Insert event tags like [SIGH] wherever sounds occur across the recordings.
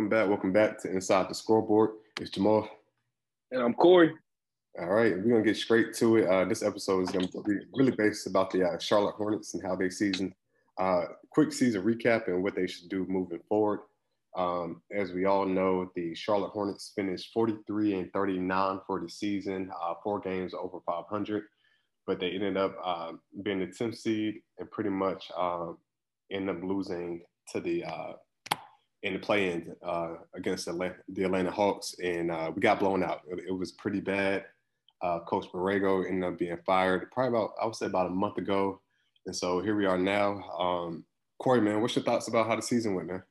Welcome back. Welcome back to Inside the Scoreboard. It's Jamal. And I'm Corey. All right, we're gonna get straight to it. Uh, this episode is gonna be really based about the uh, Charlotte Hornets and how they season. Uh, quick season recap and what they should do moving forward. Um, as we all know, the Charlotte Hornets finished 43 and 39 for the season, uh, four games over 500, but they ended up uh, being the 10th seed and pretty much uh, ended up losing to the uh, in the play-in uh, against the, Atlanta Hawks, and uh, we got blown out. It, it was pretty bad. Uh, Coach Borrego ended up being fired probably about I would say about a month ago, and so here we are now. Um, Corey, man, what's your thoughts about how the season went, man?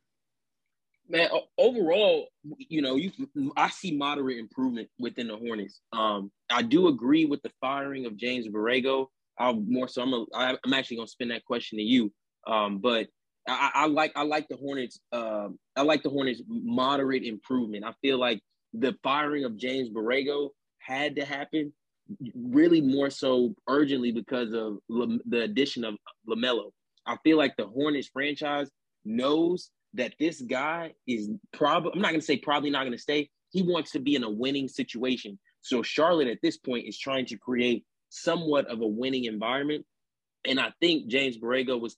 Man, overall, you know, you I see moderate improvement within the Hornets. Um, I do agree with the firing of James Borrego. I'll more so I'm a, I'm actually gonna spin that question to you. Um, but I, I, like I like the Hornets. Uh, I like the Hornets moderate improvement. I feel like the firing of James Borrego had to happen, really more so urgently because of the addition of LaMelo. I feel like the Hornets franchise knows that this guy is probably. I'm not going to say probably not going to stay. He wants to be in a winning situation. So Charlotte at this point is trying to create somewhat of a winning environment. And I think James Borrego was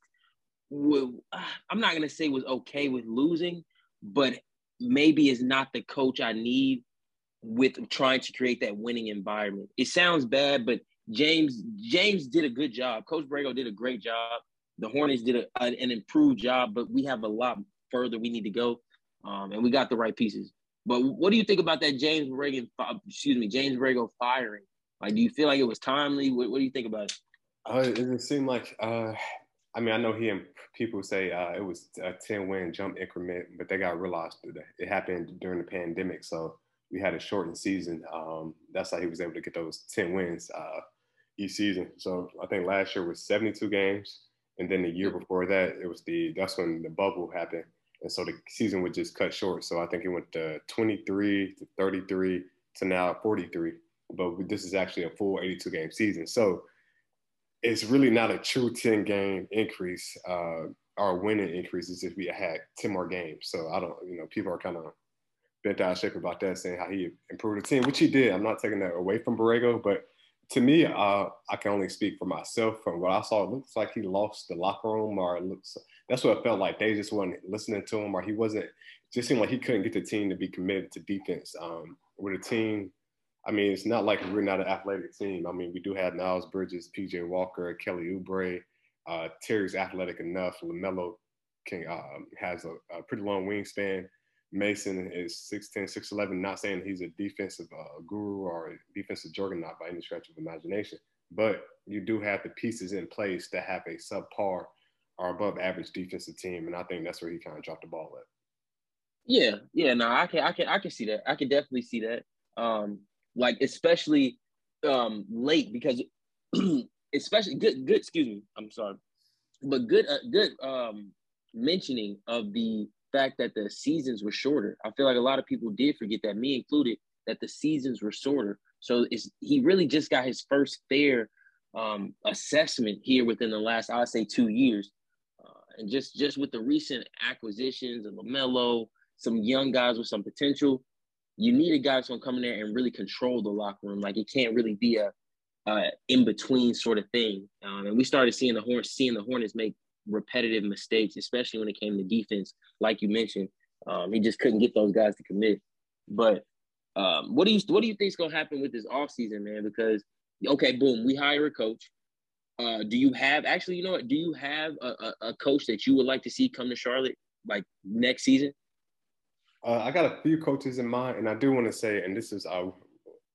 I'm not gonna say was okay with losing, but maybe is not the coach I need with trying to create that winning environment. It sounds bad, but James James did a good job. Coach Borrego did a great job. The Hornets did a, an improved job, but we have a lot further we need to go, um, and we got the right pieces. But what do you think about that James Borrego? Excuse me, James Borrego firing. Like, do you feel like it was timely? What, what do you think about it? Uh, it didn't seem like uh, I mean, I know he and people say uh, it was a 10 win jump increment, but they got realized that it happened during the pandemic. So we had a shortened season. Um, that's how he was able to get those 10 wins uh, each season. So I think last year was 72 games. And then the year before that, it was the, that's when the bubble happened. And so the season was just cut short. So I think it went to 23 to 33 to now 43. But this is actually a full 82 game season. So it's really not a true 10 game increase uh, or winning increase. It's if we had 10 more games. So I don't, you know, people are kind of bent out of shape about that, saying how he improved the team, which he did. I'm not taking that away from Borrego, but to me, uh, I can only speak for myself. From what I saw, it looks like he lost the locker room, or it looks that's what it felt like. They just weren't listening to him, or he wasn't. Just seemed like he couldn't get the team to be committed to defense. Um, with a team I mean, it's not like we're not an athletic team. I mean, we do have Miles Bridges, PJ Walker, Kelly Oubre. Uh, Terry's athletic enough. LaMelo can um, has a, a, pretty long wingspan. Mason is 6'10", 6'11", not saying he's a defensive uh, guru or a defensive juggernaut by any stretch of imagination, but you do have the pieces in place to have a subpar or above average defensive team, and I think that's where he kind of dropped the ball at. Yeah, yeah, no, I can, I can, I can see that. I can definitely see that. Um, like especially um late because [CLEARS THROAT] especially good good excuse me i'm sorry but good uh, good um mentioning of the fact that the seasons were shorter. I feel like a lot of people did forget that me included that the seasons were shorter. So it's he really just got his first fair um assessment here within the last i'd say two years. Uh, and just just with the recent acquisitions of LaMelo, some young guys with some potential you need a guy that's gonna come in there and really control the locker room. Like it can't really be a, a in between sort of thing. Um, and we started seeing the Hornets, seeing the Hornets make repetitive mistakes, especially when it came to defense. Like you mentioned, um, he just couldn't get those guys to commit. But um, what do you what do you think is gonna happen with this offseason, man? Because okay, boom, we hire a coach. Uh, do you have actually, you know what? Do you have a, a, a coach that you would like to see come to Charlotte like next season? Uh, I got a few coaches in mind, and I do want to say, and this is uh,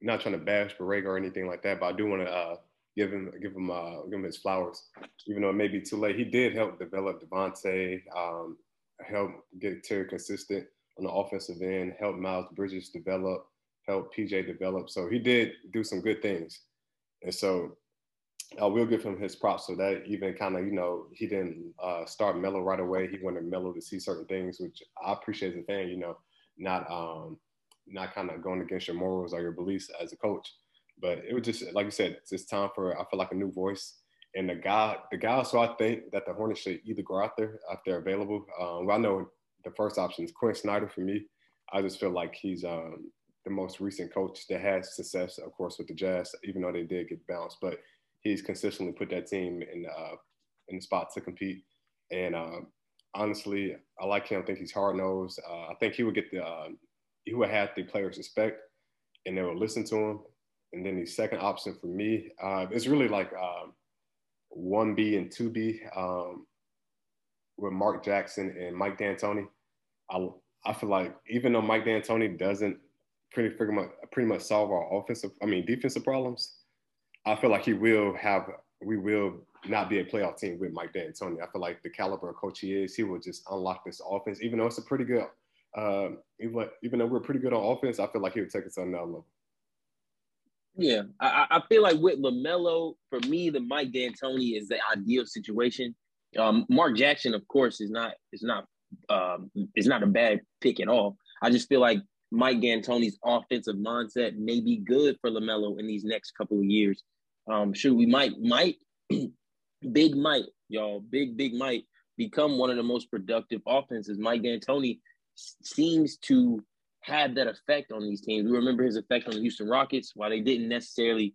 not trying to bash Borrego or anything like that, but I do want to uh, give him give him uh, give him his flowers, even though it may be too late. He did help develop Devontae, um, help get Terry consistent on the offensive end, help Miles Bridges develop, help PJ develop. So he did do some good things, and so I will give him his props. So that even kind of, you know, he didn't uh, start Melo right away. He wanted Melo to see certain things, which I appreciate as a fan, you know, not um, not kind of going against your morals or your beliefs as a coach. But it was just like you said, it's just time for I feel like a new voice. And the guy, the guy, so I think that the Hornets should either go out there if they're available. Um, well, I know the first option is Quin Snyder for me. I just feel like he's um, the most recent coach that has success, of course, with the Jazz, even though they did get bounced. But he's consistently put that team in uh, in the spot to compete. And uh, honestly, I like him. I think he's hard nosed. Uh, I think he would get the uh, he would have the players respect, and they would listen to him. And then the second option for me, uh, it's really like um, one B and two B um, with Mark Jackson and Mike D'Antoni. I I feel like even though Mike D'Antoni doesn't pretty pretty much pretty much solve our offensive, I mean defensive problems, I feel like he will have we will not be a playoff team with Mike D'Antoni. I feel like the caliber of coach he is, he will just unlock this offense. Even though it's a pretty good, uh, even even though we're pretty good on offense, I feel like he would take us to another level. Yeah, I, I feel like with Lamelo, for me, the Mike D'Antoni is the ideal situation. Um, Mark Jackson, of course, is not is not um, is not a bad pick at all. I just feel like Mike D'Antoni's offensive mindset may be good for Lamelo in these next couple of years. Um, should we might might [CLEARS THROAT] big might y'all big big might become one of the most productive offenses. Mike D'Antoni seems to have that effect on these teams. We remember his effect on the Houston Rockets. While they didn't necessarily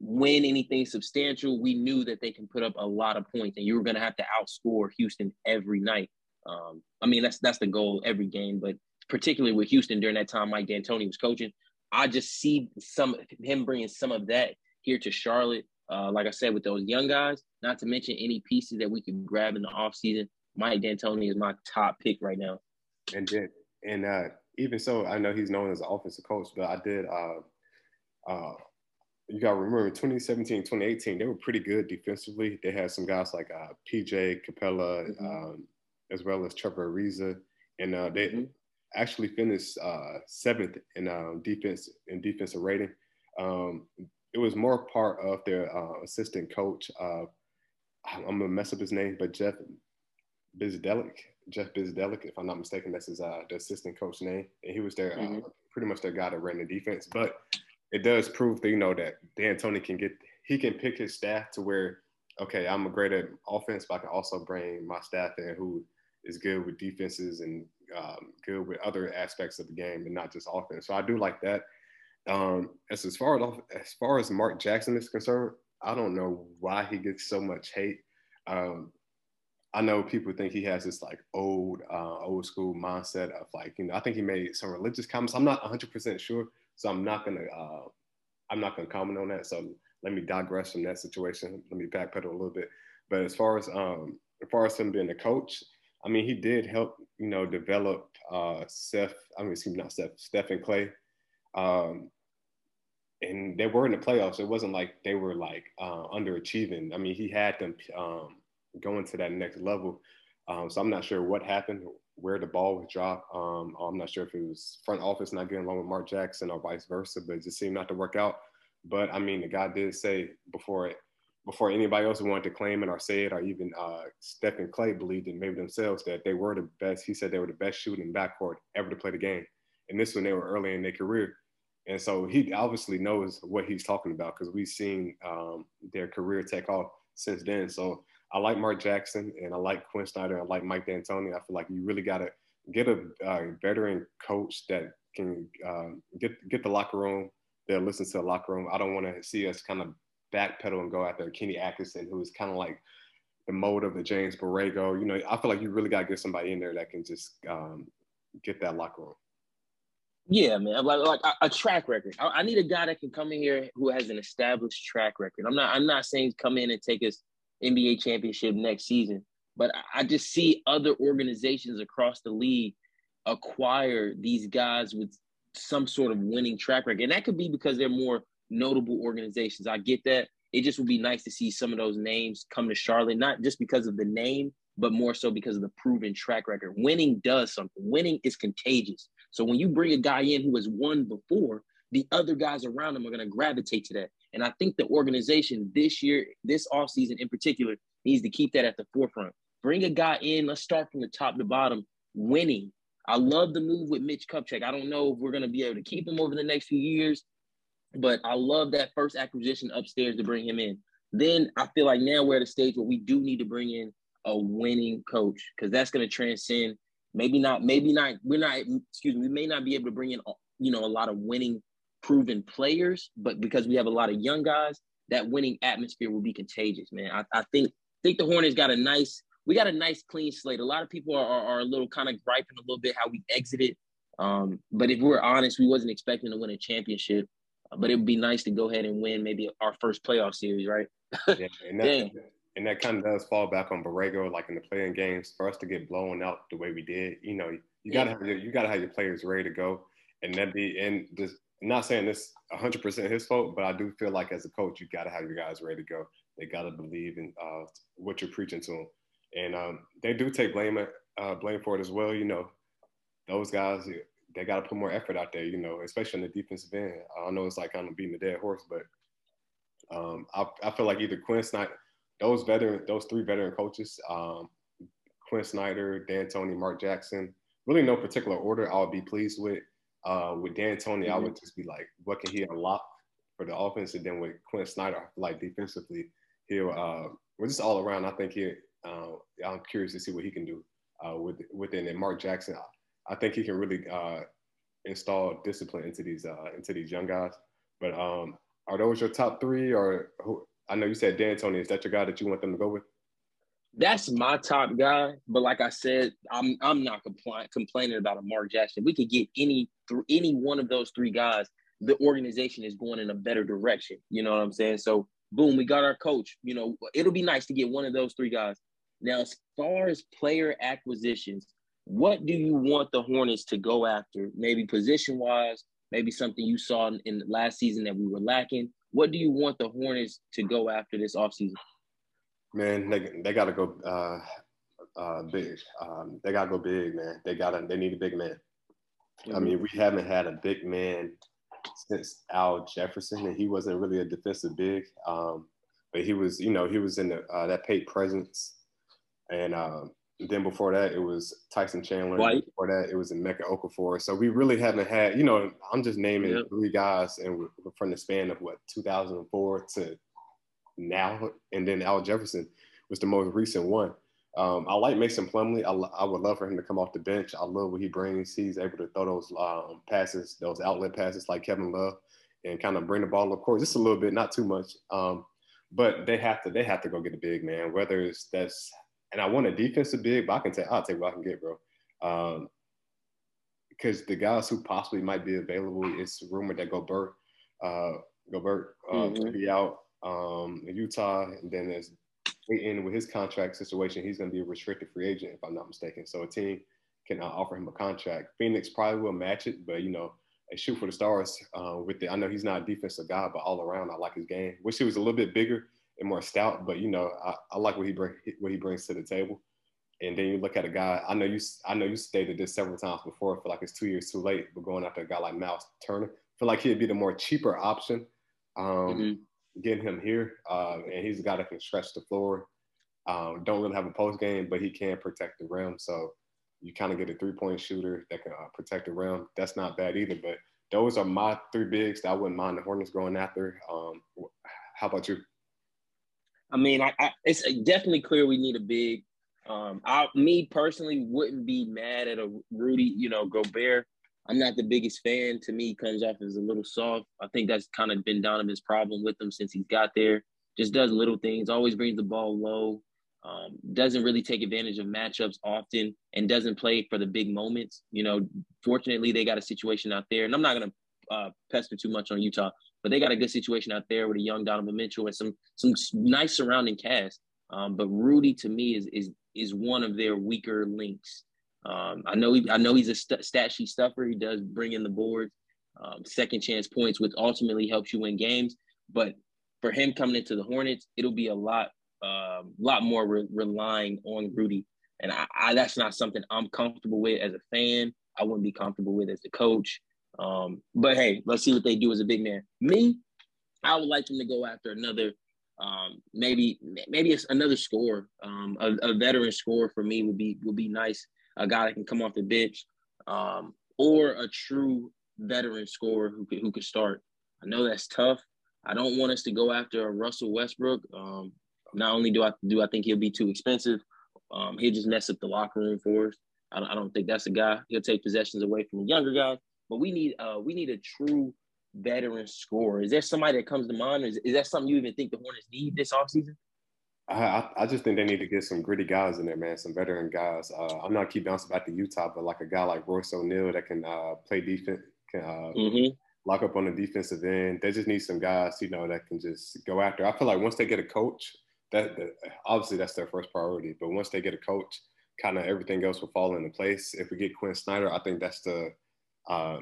win anything substantial, we knew that they can put up a lot of points, and you were going to have to outscore Houston every night. Um, I mean, that's that's the goal every game, but particularly with Houston during that time, Mike D'Antoni was coaching. I just see some him bringing some of that here to Charlotte. Uh, like I said, with those young guys, not to mention any pieces that we could grab in the offseason. Mike D'Antoni is my top pick right now. And then, and uh, even so, I know he's known as an offensive coach, but I did. Uh, uh, you got to remember 2017, 2018, they were pretty good defensively. They had some guys like uh, PJ Capela, mm-hmm. um, as well as Trevor Ariza, and uh, they mm-hmm. actually finished uh, seventh in uh, defense in defensive rating. Um, it was more part of their uh, assistant coach. Uh, I'm gonna mess up his name, but Jeff Bzdelik, Jeff Bzdelik, if I'm not mistaken, that's his uh, the assistant coach name, and he was their uh, mm-hmm. pretty much their guy that ran the defense. But it does prove that you know that D'Antoni can get he can pick his staff to where okay, I'm a great at offense, but I can also bring my staff in who is good with defenses and um, good with other aspects of the game and not just offense. So I do like that. Um, as, as far as as far as Mark Jackson is concerned, I don't know why he gets so much hate. Um, I know people think he has this like old uh, old school mindset of like you know I think he made some religious comments. I'm not 100 percent sure, so I'm not gonna uh, I'm not gonna comment on that. So let me digress from that situation. Let me backpedal a little bit. But as far as um, as far as him being a coach, I mean he did help you know develop uh, Steph. I mean excuse me not Steph, Steph and Clay um, and they were in the playoffs. It wasn't like they were like uh, underachieving. I mean, he had them um, going to that next level. Um, so I'm not sure what happened, where the ball was dropped. Um, I'm not sure if it was front office not getting along with Mark Jackson or vice versa, but it just seemed not to work out. But I mean, the guy did say before it, before anybody else wanted to claim it or say it, or even uh, Steph and Clay believed it maybe themselves that they were the best. He said they were the best shooting backcourt ever to play the game. And this when they were early in their career. And so he obviously knows what he's talking about because we've seen um, their career take off since then. So I like Mark Jackson and I like Quin Snyder. And I like Mike D'Antoni. I feel like you really got to get a veteran coach that can uh, get get the locker room. That listen to the locker room. I don't want to see us kind of backpedal and go after Kenny Atkinson, who is kind of like the mode of the James Borrego. You know, I feel like you really got to get somebody in there that can just um, get that locker room. Yeah, man, like like a, a track record. I, I, need a guy that can come in here who has an established track record. I'm not I'm not saying come in and take us NBA championship next season, but I, I just see other organizations across the league acquire these guys with some sort of winning track record, and that could be because they're more notable organizations. I get that. It just would be nice to see some of those names come to Charlotte, not just because of the name, but more so because of the proven track record. Winning does something. Winning is contagious. So when you bring a guy in who has won before, the other guys around him are going to gravitate to that. And I think the organization this year, this offseason in particular, needs to keep that at the forefront. Bring a guy in, let's start from the top to bottom, winning. I love the move with Mitch Kupchak. I don't know if we're going to be able to keep him over the next few years, but I love that first acquisition upstairs to bring him in. Then I feel like now we're at a stage where we do need to bring in a winning coach because that's going to transcend maybe not, maybe not, we're not, excuse me, we may not be able to bring in, you know, a lot of winning proven players, but because we have a lot of young guys, that winning atmosphere will be contagious, man. I, I think think the Hornets got a nice, we got a nice clean slate. A lot of people are, are, are a little kind of griping a little bit how we exited. Um, but if we're honest, we wasn't expecting to win a championship. But it would be nice to go ahead and win maybe our first playoff series, right? yeah, and that, [LAUGHS] and that kind of does fall back on Borrego, like in the playing games, for us to get blown out the way we did. You know, you gotta have your, you gotta have your players ready to go, and that be and just not saying this 100 percent his fault, but I do feel like as a coach, you gotta have your guys ready to go. They gotta believe in uh, what you're preaching to them, and um, they do take blame uh, blame for it as well. You know, those guys they got to put more effort out there. You know, especially on the defensive end. I know it's like kind of beating the dead horse, but um, I, I feel like either Quin Snyder those veteran, those three veteran coaches, um, Quin Snyder, D'Antoni, Mark Jackson, really no particular order I would be pleased with. Uh, with D'Antoni, mm-hmm. I would just be like, what can he unlock for the offense? And then with Quin Snyder, like defensively, he'll, uh, we're just all around. I think he, uh, I'm curious to see what he can do uh, with within. And Mark Jackson, I think he can really uh, install discipline into these uh, into these young guys. But um, are those your top three, or who, I know you said D'Antoni. Is that your guy that you want them to go with? That's my top guy, but like I said, I'm I'm not compl- complaining about a Mark Jackson. We could get any through any one of those three guys. The organization is going in a better direction. You know what I'm saying? So boom, we got our coach. You know, it'll be nice to get one of those three guys. Now, as far as player acquisitions, what do you want the Hornets to go after? Maybe position wise, maybe something you saw in, in last season that we were lacking. What do you want the Hornets to go after this offseason? Man, they they got to go uh, uh, big. Um, they got to go big, man. They got to. They need a big man. Mm-hmm. I mean, we haven't had a big man since Al Jefferson, and he wasn't really a defensive big. Um, but he was, you know, he was in the, uh, that paid presence, and um, then before that, it was Tyson Chandler. White. Before that, it was Emeka Okafor. So we really haven't had, you know, I'm just naming yep. three guys, and from the span of what 2004 to now, and then Al Jefferson was the most recent one. Um, I like Mason Plumlee. I, I, would love for him to come off the bench. I love what he brings. He's able to throw those um, passes, those outlet passes like Kevin Love, and kind of bring the ball up court just a little bit, not too much. Um, but they have to they have to go get a big man, whether it's that's and I want a defensive big, but I can say I'll take what I can get, bro. Um, because the guys who possibly might be available, it's rumored that Gobert, uh, Gobert uh, mm-hmm. be out um, in Utah, and then there's Ayton with his contract situation. He's going to be a restricted free agent, if I'm not mistaken. So a team can uh, offer him a contract. Phoenix probably will match it, but you know, they shoot for the stars uh, with the. I know he's not a defensive guy, but all around, I like his game. Wish he was a little bit bigger and more stout. But you know, I, I like what he bring what he brings to the table. And then you look at a guy. I know you I know you stated this several times before. I feel like it's two years too late. But going after a guy like Miles Turner, I feel like he'd be the more cheaper option. Um, mm-hmm. Getting him here, uh, and he's a guy that can stretch the floor. Um, don't really have a post game, but he can protect the rim. So you kind of get a three point shooter that can uh, protect the rim. That's not bad either. But those are my three bigs that I wouldn't mind the Hornets going after. Um, how about you? I mean, I, I, it's definitely clear we need a big. Um, I, me personally wouldn't be mad at a Rudy, you know, Gobert. I'm not the biggest fan. To me, comes off as a little soft. I think that's kind of been Donovan's problem with him since he's got there. Just does little things, always brings the ball low, um, doesn't really take advantage of matchups often, and doesn't play for the big moments. You know, fortunately, they got a situation out there, and I'm not gonna uh, pester too much on Utah but they got a good situation out there with a young Donovan Mitchell and some some nice surrounding cast. Um, but Rudy to me is is is one of their weaker links. Um, I know he, I know he's a st- stat sheet stuffer. He does bring in the boards, um, second chance points, which ultimately helps you win games. But for him coming into the Hornets, it'll be a lot uh, lot more re- relying on Rudy, and I, I, that's not something I'm comfortable with as a fan. I wouldn't be comfortable with as a coach. Um, but hey, let's see what they do as a big man. Me, I would like them to go after another, um, maybe maybe it's another score. Um, a, a, veteran score for me would be would be nice. A guy that can come off the bench, um, or a true veteran scorer who could who could start. I know that's tough. I don't want us to go after a Russell Westbrook. Um, not only do I do I think he'll be too expensive, um, he'll just mess up the locker room for us. I don't, I don't think that's a guy. He'll take possessions away from the younger guys. But we need uh we need a true veteran scorer. Is there somebody that comes to mind? Is, is that something you even think the Hornets need this offseason? I, I just think they need to get some gritty guys in there, man. Some veteran guys. Uh, I'm not keep bouncing back to Utah, but like a guy like Royce O'Neale that can uh, play defense, can uh, mm-hmm. lock up on the defensive end. They just need some guys, you know, that can just go after. I feel like once they get a coach, that, that obviously that's their first priority. But once they get a coach, kind of everything else will fall into place. If we get Quin Snyder, I think that's the uh,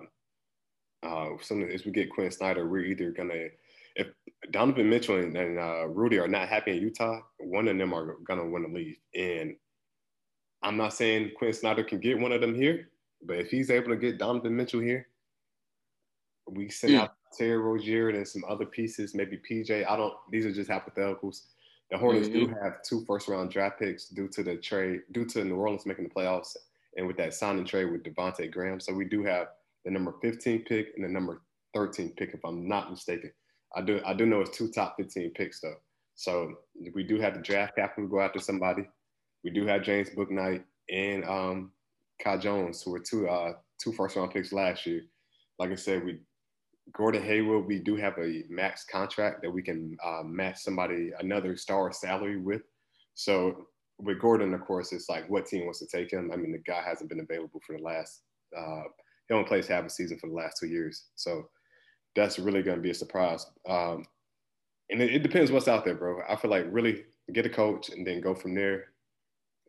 uh, some as we get Quin Snyder, we're either gonna if Donovan Mitchell and, and uh, Rudy are not happy in Utah, one of them are gonna want to leave. And I'm not saying Quin Snyder can get one of them here, but if he's able to get Donovan Mitchell here, we send out Terry Rozier and some other pieces, maybe PJ. I don't. These are just hypotheticals. The Hornets mm-hmm. do have two first round draft picks due to the trade, due to New Orleans making the playoffs, and with that signing trade with Devonte Graham. So we do have the number 15 pick and the number 13 pick, if I'm not mistaken. I do I do know it's two top 15 picks though. So we do have the draft capital go after somebody. We do have James Bouknight and um, Kai Jones, who were two uh, two first round picks last year. Like I said, we Gordon Hayward, we do have a max contract that we can uh, match somebody another star salary with. So with Gordon, of course, it's like what team wants to take him. I mean, the guy hasn't been available for the last. Uh, he only plays half a season for the last two years, so that's really going to be a surprise. Um, and it, it, depends what's out there, bro. I feel like really get a coach and then go from there.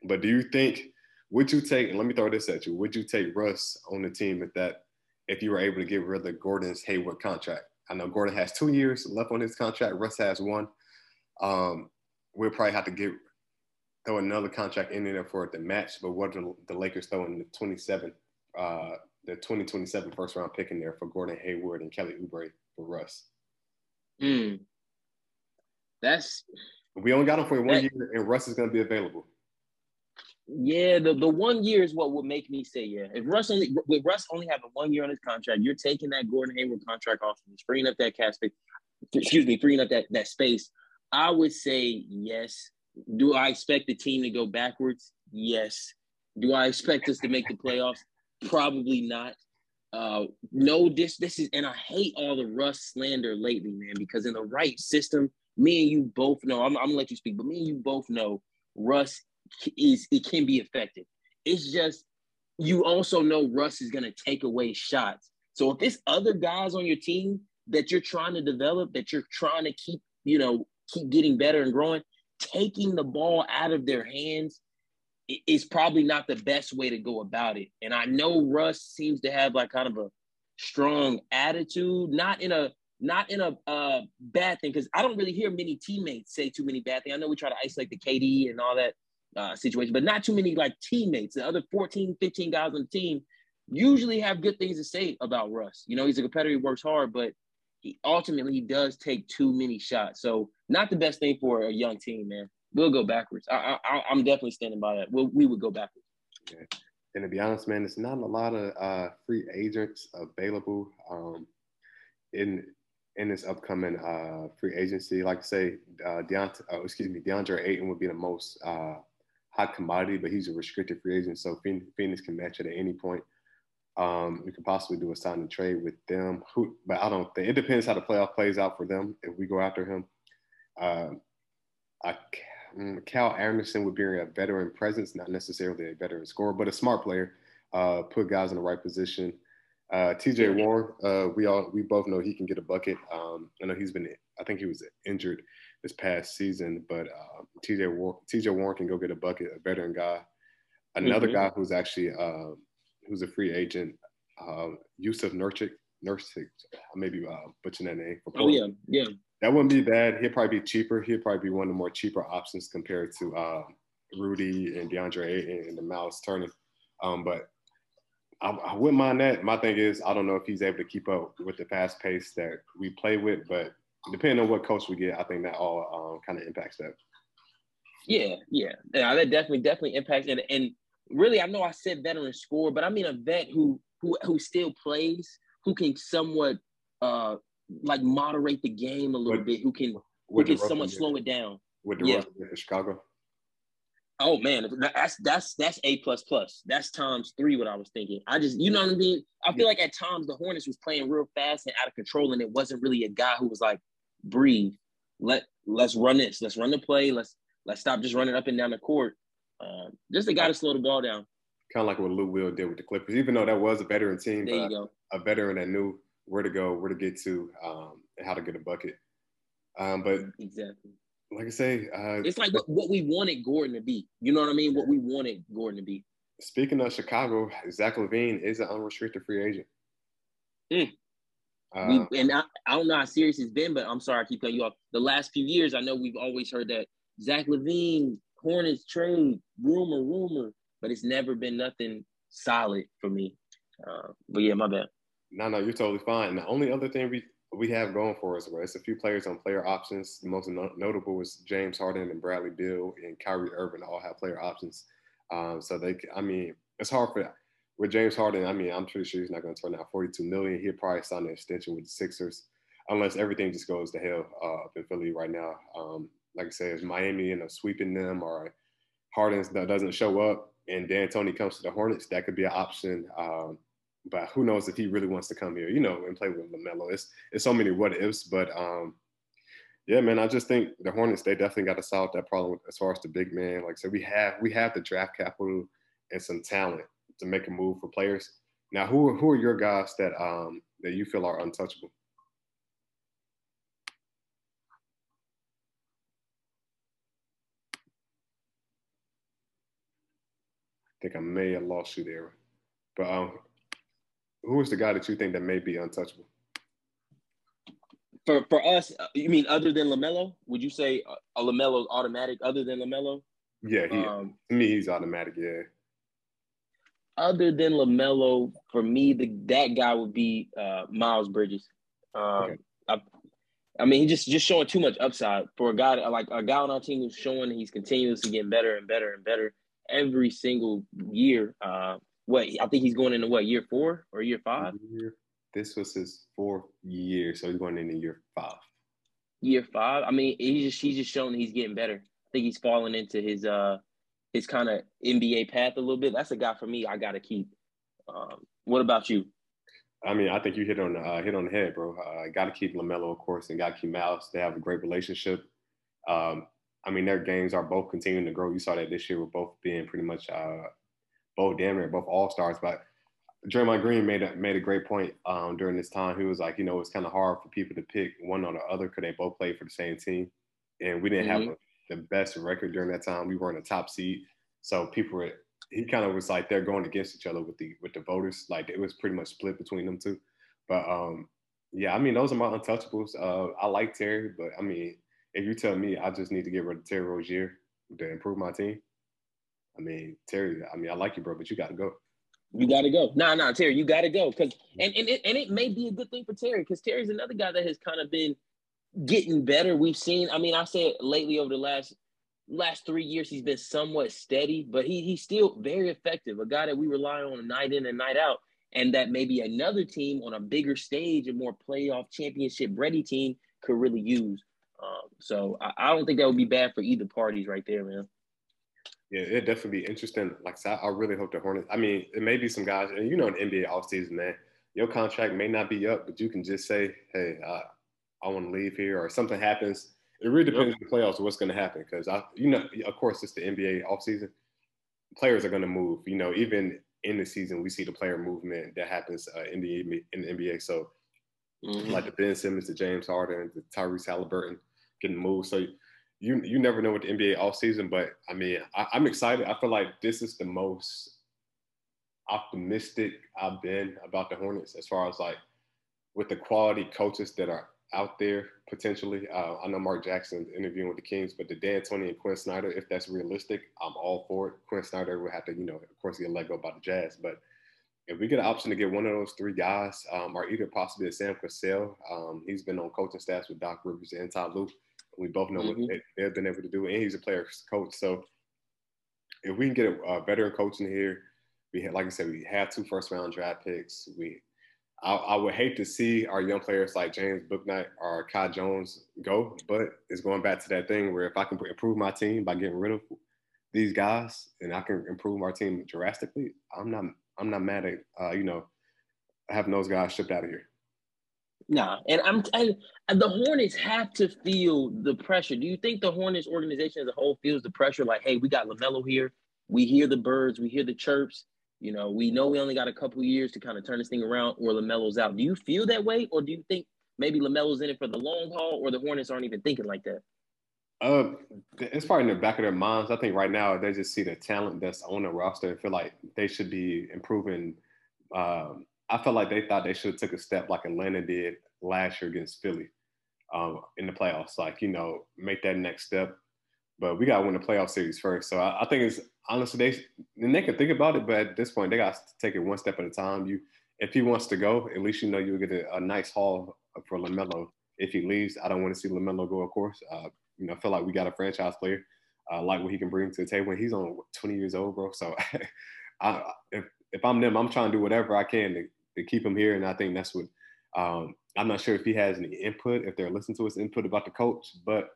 But do you think would you take? And let me throw this at you: Would you take Russ on the team if that if you were able to get rid of Gordon's Hayward contract? I know Gordon has two years left on his contract. Russ has one. Um, we'll probably have to get throw another contract in there for it to match. But what the, the Lakers throw in the 27 uh, the 2027 first round pick in there for Gordon Hayward and Kelly Oubre for Russ. Hmm. That's we only got him for one that, year, and Russ is going to be available. Yeah, the, the one year is what would make me say yeah. If Russ only with Russ only having one year on his contract, you're taking that Gordon Hayward contract off and freeing up that cap space. Excuse me, freeing up that that space. I would say yes. Do I expect the team to go backwards? Yes. Do I expect us to make the playoffs? Probably not. Uh, no, this this is, and I hate all the Russ slander lately, man, because in the right system, me and you both know. I'm, I'm gonna let you speak, but me and you both know Russ is it can be effective. It's just you also know Russ is gonna take away shots. So if it's other guys on your team that you're trying to develop, that you're trying to keep, you know, keep getting better and growing, taking the ball out of their hands is probably not the best way to go about it. And I know Russ seems to have like kind of a strong attitude, not in a not in a uh, bad thing, because I don't really hear many teammates say too many bad things. I know we try to isolate the KD and all that uh, situation, but not too many like teammates. The other 14, 15 guys on the team usually have good things to say about Russ. You know, he's a competitor, he works hard, but he ultimately he does take too many shots. So not the best thing for a young team, man we'll go backwards. I, I, I'm definitely standing by that. We'll, we would go backwards. Okay. And to be honest, man, there's not a lot of uh, free agents available um, in in this upcoming uh, free agency. Like I say, uh, Deontay, uh, excuse me, DeAndre Ayton would be the most uh, hot commodity, but he's a restricted free agent, so Phoenix can match it at any point. Um, we could possibly do a sign and trade with them, who, but I don't think it depends how the playoff plays out for them. If we go after him, uh, I Mm, Kyle Anderson would be a veteran presence, not necessarily a veteran scorer, but a smart player. Uh, put guys in the right position. Uh, TJ Warren, uh, we all we both know he can get a bucket. Um, I know he's been, I think he was injured this past season, but uh, TJ Warren, TJ Warren can go get a bucket, a veteran guy. Another mm-hmm. guy who's actually uh, who's a free agent, uh, Jusuf Nurkic. Nurkic, maybe uh, butchering that name. oh yeah, yeah that wouldn't be bad. He'd probably be cheaper. He'd probably be one of the more cheaper options compared to uh, Rudy and DeAndre and the Miles Turner. Um, but I, I, wouldn't mind that. My thing is, I don't know if he's able to keep up with the fast pace that we play with, but depending on what coach we get, I think that all um, kind of impacts that. Yeah, yeah, yeah. That definitely, definitely impacts it. And really, I know I said veteran score, but I mean a vet who who who still plays, who can somewhat uh, like moderate the game a little what, bit, who can who can somewhat slow it down. With the yeah. for Chicago. Oh man, that's that's that's a plus plus. That's times three. What I was thinking. I just, you know what I mean. I feel like at times the Hornets was playing real fast and out of control, and it wasn't really a guy who was like, breathe, let let's run this, let's run the play, let's let's stop just running up and down the court. Um, just a guy to slow the ball down. Kind of like what Lou Will did with the Clippers, even though that was a veteran team. There you go. A veteran that knew where to go, where to get to, um, and how to get a bucket. Um, but exactly like I say, uh, it's like what, we wanted Gordon to be. You know what I mean? What we wanted Gordon to be. Speaking of Chicago, Zach LaVine is an unrestricted free agent. Mm. Uh, we, and I, I, don't know how serious it's been, but I'm sorry I keep cutting you off. The last few years, I know we've always heard that Zach LaVine, Hornets trade, rumor, rumor, but it's never been nothing solid for me. Uh, but yeah, my bad. No, no, you're totally fine. The only other thing we we have going for us, well, it's a few players on player options. The most no- notable is James Harden and Bradley Beal and Kyrie Irving all have player options. Um, so they, I mean, it's hard for with James Harden. I mean, I'm pretty sure he's not going to turn out 42 million. He'll probably sign an extension with the Sixers, unless everything just goes to hell uh, up in Philly right now. Um, like I said, is Miami end up sweeping them, or Harden doesn't show up, and D'Antoni comes to the Hornets, that could be an option. Um, but who knows if he really wants to come here, you know, and play with LaMelo. It's it's so many what ifs, but um, yeah, man, I just think the Hornets they definitely got to solve that problem as far as the big man. Like I said, we have we have the draft capital and some talent to make a move for players. Now, who who are your guys that um that you feel are untouchable? Think I may have lost you there, but um, who is the guy that you think that may be untouchable? For for us, uh, you mean other than Lamelo? Would you say a Lamelo automatic other than Lamelo? Yeah, he, um, to me he's automatic. Yeah. Other than Lamelo, for me, the that guy would be uh, Miles Bridges. Um, okay. I, I mean, he just just showing too much upside for a guy like a guy on our team who's showing he's continuously getting better and better and better every single year. Uh, what I think he's going into what year four or year five? This was his fourth year, so he's going into year five. Year five. I mean, he's just he's just showing he's getting better. I think he's falling into his uh his kind of NBA path a little bit. That's a guy for me. I got to keep. Um, what about you? I mean, I think you hit on uh, hit on the head, bro. Uh, got to keep Lamelo, of course, and got to keep Miles. They have a great relationship. Um, I mean, their games are both continuing to grow. You saw that this year with both being pretty much uh, both damn near both all stars. But Draymond Green made a made a great point um, during this time. He was like, you know, it's kind of hard for people to pick one or the other because they both played for the same team, and we didn't mm-hmm. have a, the best record during that time. We weren't a top seed, so people were. He kind of was like they're going against each other with the with the voters. Like it was pretty much split between them two. But um, yeah, I mean those are my untouchables. Uh, I like Terry, but I mean if you tell me I just need to get rid of Terry Rozier to improve my team, I mean, Terry, I mean, I like you, bro, but you got to go. You got to go. Nah, nah, Terry, you got to go. Cause and and it, and it may be a good thing for Terry because Terry's another guy that has kind of been getting better. We've seen. I mean, I said lately over the last last three years, he's been somewhat steady, but he he's still very effective. A guy that we rely on night in and night out, and that maybe another team on a bigger stage, a more playoff championship ready team could really use. Um, so I, I don't think that would be bad for either parties right there, man. Yeah, it'd definitely be interesting. Like I, I really hope the Hornets. I mean, it may be some guys, and you know, in the NBA offseason, man, your contract may not be up, but you can just say, "Hey, uh, I want to leave here," or something happens. It really depends yep. on the playoffs what's going to happen because I, you know, of course, it's the NBA offseason. Players are going to move. You know, even in the season, we see the player movement that happens uh, in the in the NBA. So, mm-hmm. like the Ben Simmons, the James Harden, the Tyrese Halliburton getting moved. So you you never know what the NBA off season, but I mean, I, I'm excited. I feel like this is the most optimistic I've been about the Hornets as far as like with the quality coaches that are out there potentially. Uh, I know Mark Jackson's interviewing with the Kings, but the D'Antoni and Quin Snyder, if that's realistic, I'm all for it. Quin Snyder would have to, you know, of course, get let go by the Jazz, but if we get an option to get one of those three guys, um, or either possibly Sam Cassell, um, he's been on coaching staffs with Doc Rivers and Ty Lue. We both know mm-hmm. what they, have been able to do, and he's a player coach. So if we can get a, a veteran coach in here, we like I said, we have two first round draft picks. We, I, I, would hate to see our young players like James Bouknight or Kai Jones go, but it's going back to that thing where if I can improve my team by getting rid of these guys and I can improve our team drastically, I'm not I'm not mad at uh, you know having those guys shipped out of here. Nah, and I'm and the Hornets have to feel the pressure. Do you think the Hornets organization as a whole feels the pressure? Like, hey, we got Lamelo here. We hear the birds. We hear the chirps. You know, we know we only got a couple years to kind of turn this thing around, or Lamelo's out. Do you feel that way, or do you think maybe Lamelo's in it for the long haul, or the Hornets aren't even thinking like that? Uh, it's probably in the back of their minds. I think right now they just see the talent that's on the roster and feel like they should be improving. Um, I felt like they thought they should have took a step like Atlanta did last year against Philly um, in the playoffs. Like you know, make that next step. But we got to win the playoff series first. So I, I, think it's honestly they and they can think about it, but at this point they got to take it one step at a time. You, if he wants to go, at least you know you'll get a, a nice haul for Lamelo. If he leaves, I don't want to see Lamelo go, of course. Uh, you know, feel like we got a franchise player. Uh, like what he can bring to the table. He's on 20 years old, bro. So [LAUGHS] I, if if I'm them, I'm trying to do whatever I can to, to keep him here. And I think that's what um, I'm not sure if he has any input, if they're listening to his input about the coach, but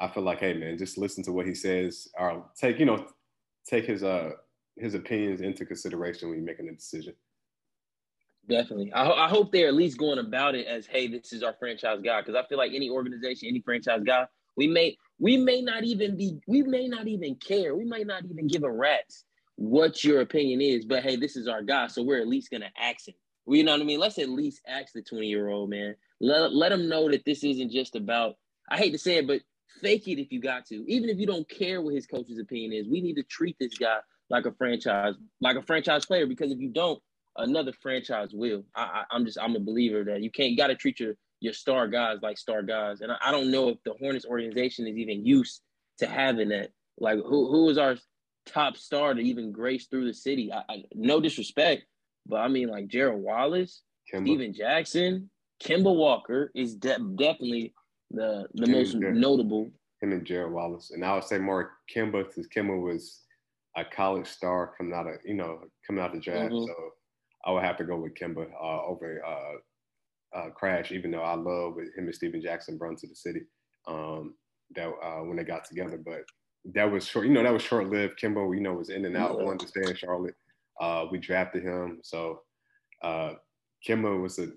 I feel like, hey man, just listen to what he says or take, you know, take his uh his opinions into consideration when you're making a decision. Definitely. I, ho- I hope they're at least going about it as, hey, this is our franchise guy. Because I feel like any organization, any franchise guy, we may we may not even be we may not even care. We might not even give a rat's what your opinion is. But hey, this is our guy, so we're at least gonna ask him. You know what I mean? Let's at least ask the 20 year old man. Let let him know that this isn't just about. I hate to say it, but fake it if you got to. Even if you don't care what his coach's opinion is, we need to treat this guy like a franchise, like a franchise player. Because if you don't, another franchise will. I, I, am just I'm a believer that you can't got to treat your your star guys like star guys. And I, I, don't know if the Hornets organization is even used to having that. Like who who is our top star to even grace through the city? I, I no disrespect, but I mean like Gerald Wallace, Kemba. Stephen Jackson, Kemba Walker is de- definitely the the most notable. Him and Gerald Wallace, and I would say more Kemba because Kemba was a college star coming out of you know coming out of the draft. Mm-hmm. So I would have to go with Kemba uh, over uh, uh, Crash, even though I love with him and Stephen Jackson run to the city um, that uh, when they got together. But that was short, you know, that was short lived. Kemba, you know, was in and out, wanted to stay in Charlotte. Uh, we drafted him. So uh, Kemba was a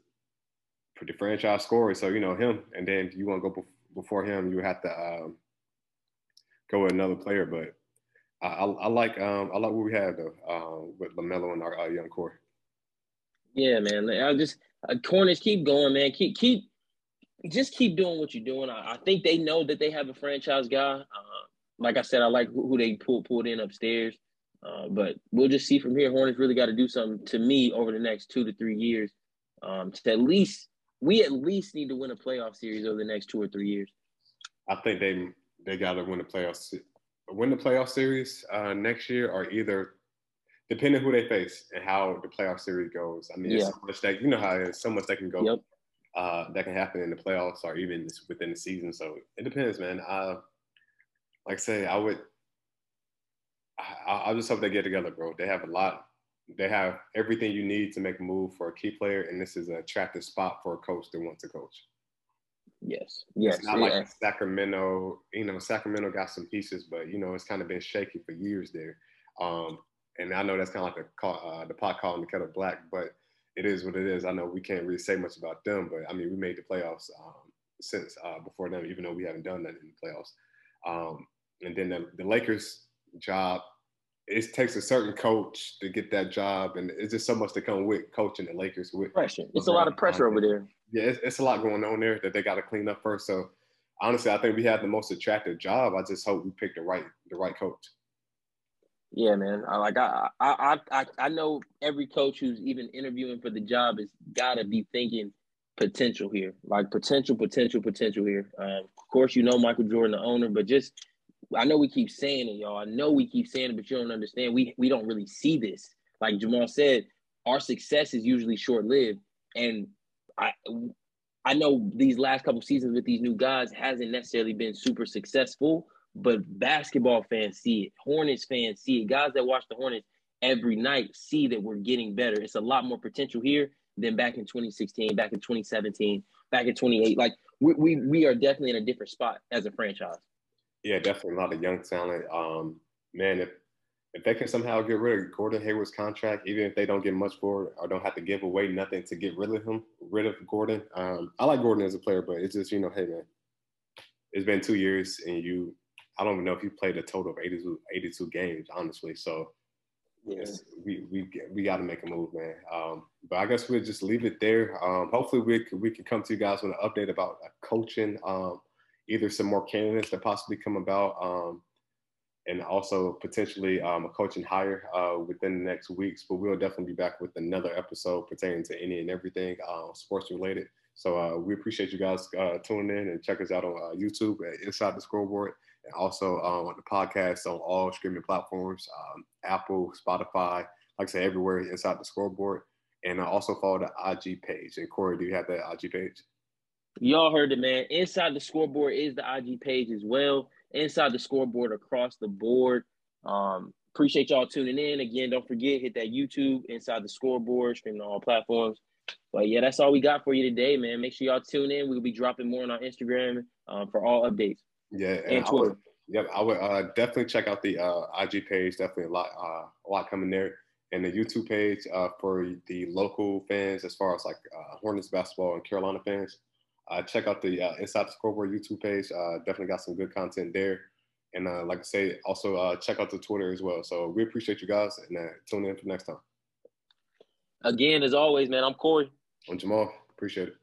pretty franchise scorer. So, you know, him. And then if you want to go before him, you have to um, go with another player. But I, I, I like um, I like what we have though uh, with Lamelo and our, our young core. Yeah, man. I just uh, corners keep going, man. Keep keep just keep doing what you're doing. I, I think they know that they have a franchise guy. Uh, like I said, I like who, who they pulled pulled in upstairs. Uh, but we'll just see from here. Hornets really got to do something to me over the next two to three years. Um, to at least we at least need to win a playoff series over the next two or three years. I think they they got to win the playoffs, win the playoff series uh, next year, or either depending who they face and how the playoff series goes. I mean, yeah. so much that you know how there's so much that can go yep. uh, that can happen in the playoffs or even within the season. So it depends, man. Uh, like I say, I would. I, I just hope they get together, bro. They have a lot. They have everything you need to make a move for a key player, and this is an attractive spot for a coach that wants to coach. Yes, yes. It's not yeah. like Sacramento. You know, Sacramento got some pieces, but you know, it's kind of been shaky for years there. Um, and I know that's kind of like the uh, the pot calling the kettle black, but it is what it is. I know we can't really say much about them, but I mean, we made the playoffs um, since uh, before them, even though we haven't done that in the playoffs. Um, and then the, the, Lakers job, it takes a certain coach to get that job, and it's just so much to come with coaching the Lakers with pressure. It's a lot of pressure over there. Yeah, it's, it's a lot going on there that they got to clean up first. So honestly, I think we have the most attractive job. I just hope we pick the right the right coach. Yeah, man. I, like I, I, I, I know every coach who's even interviewing for the job has got to be thinking potential here, like potential, potential, potential here. Um, of course, you know Michael Jordan, the owner, but just I know we keep saying it, y'all. I know we keep saying it, but you don't understand. We we don't really see this. Like Jamal said, our success is usually short lived, and I I know these last couple seasons with these new guys hasn't necessarily been super successful but basketball fans see it, Hornets fans see it, guys that watch the Hornets every night see that we're getting better. It's a lot more potential here than back in 2016, back in 2017, back in 28. Like we we, we are definitely in a different spot as a franchise. Yeah, definitely a lot of young talent. Um, man, if if they can somehow get rid of Gordon Hayward's contract, even if they don't get much for it or don't have to give away nothing to get rid of him, rid of Gordon. Um, I like Gordon as a player, but it's just you know, hey man, it's been two years and you, I don't even know if you played a total of 82, 82 games, honestly. So yes, we we we got to make a move, man. Um, but I guess we'll just leave it there. Um, hopefully, we can, we can come to you guys with an update about coaching, um, either some more candidates that possibly come about, um, and also potentially um, a coaching hire uh, within the next weeks. But we'll definitely be back with another episode pertaining to any and everything uh, sports related. So uh, we appreciate you guys uh, tuning in and check us out on uh, YouTube at Inside the Scoreboard and also um, on the podcast on all streaming platforms, um, Apple, Spotify, like I said, everywhere inside the scoreboard. And I also follow the IG page. And Corey, do you have that IG page? Y'all heard it, man. Inside the scoreboard is the IG page as well. Inside the scoreboard across the board. Um, appreciate y'all tuning in. Again, don't forget, hit that YouTube, Inside the Scoreboard, streaming on all platforms. But yeah, that's all we got for you today, man. Make sure y'all tune in. We'll be dropping more on our Instagram um, for all updates. Yeah, and, Twitter. I would, yep, I would uh, definitely check out the uh, IG page. Definitely a lot, uh, a lot coming there, and the YouTube page uh, for the local fans, as far as like uh, Hornets basketball and Carolina fans. Uh, check out the uh, Inside the Scoreboard YouTube page. Uh, definitely got some good content there. And uh, like I say, also check out the Twitter as well. So we appreciate you guys, and tune in for next time. Again, as always, man, I'm Corey. I'm Jamal. Appreciate it.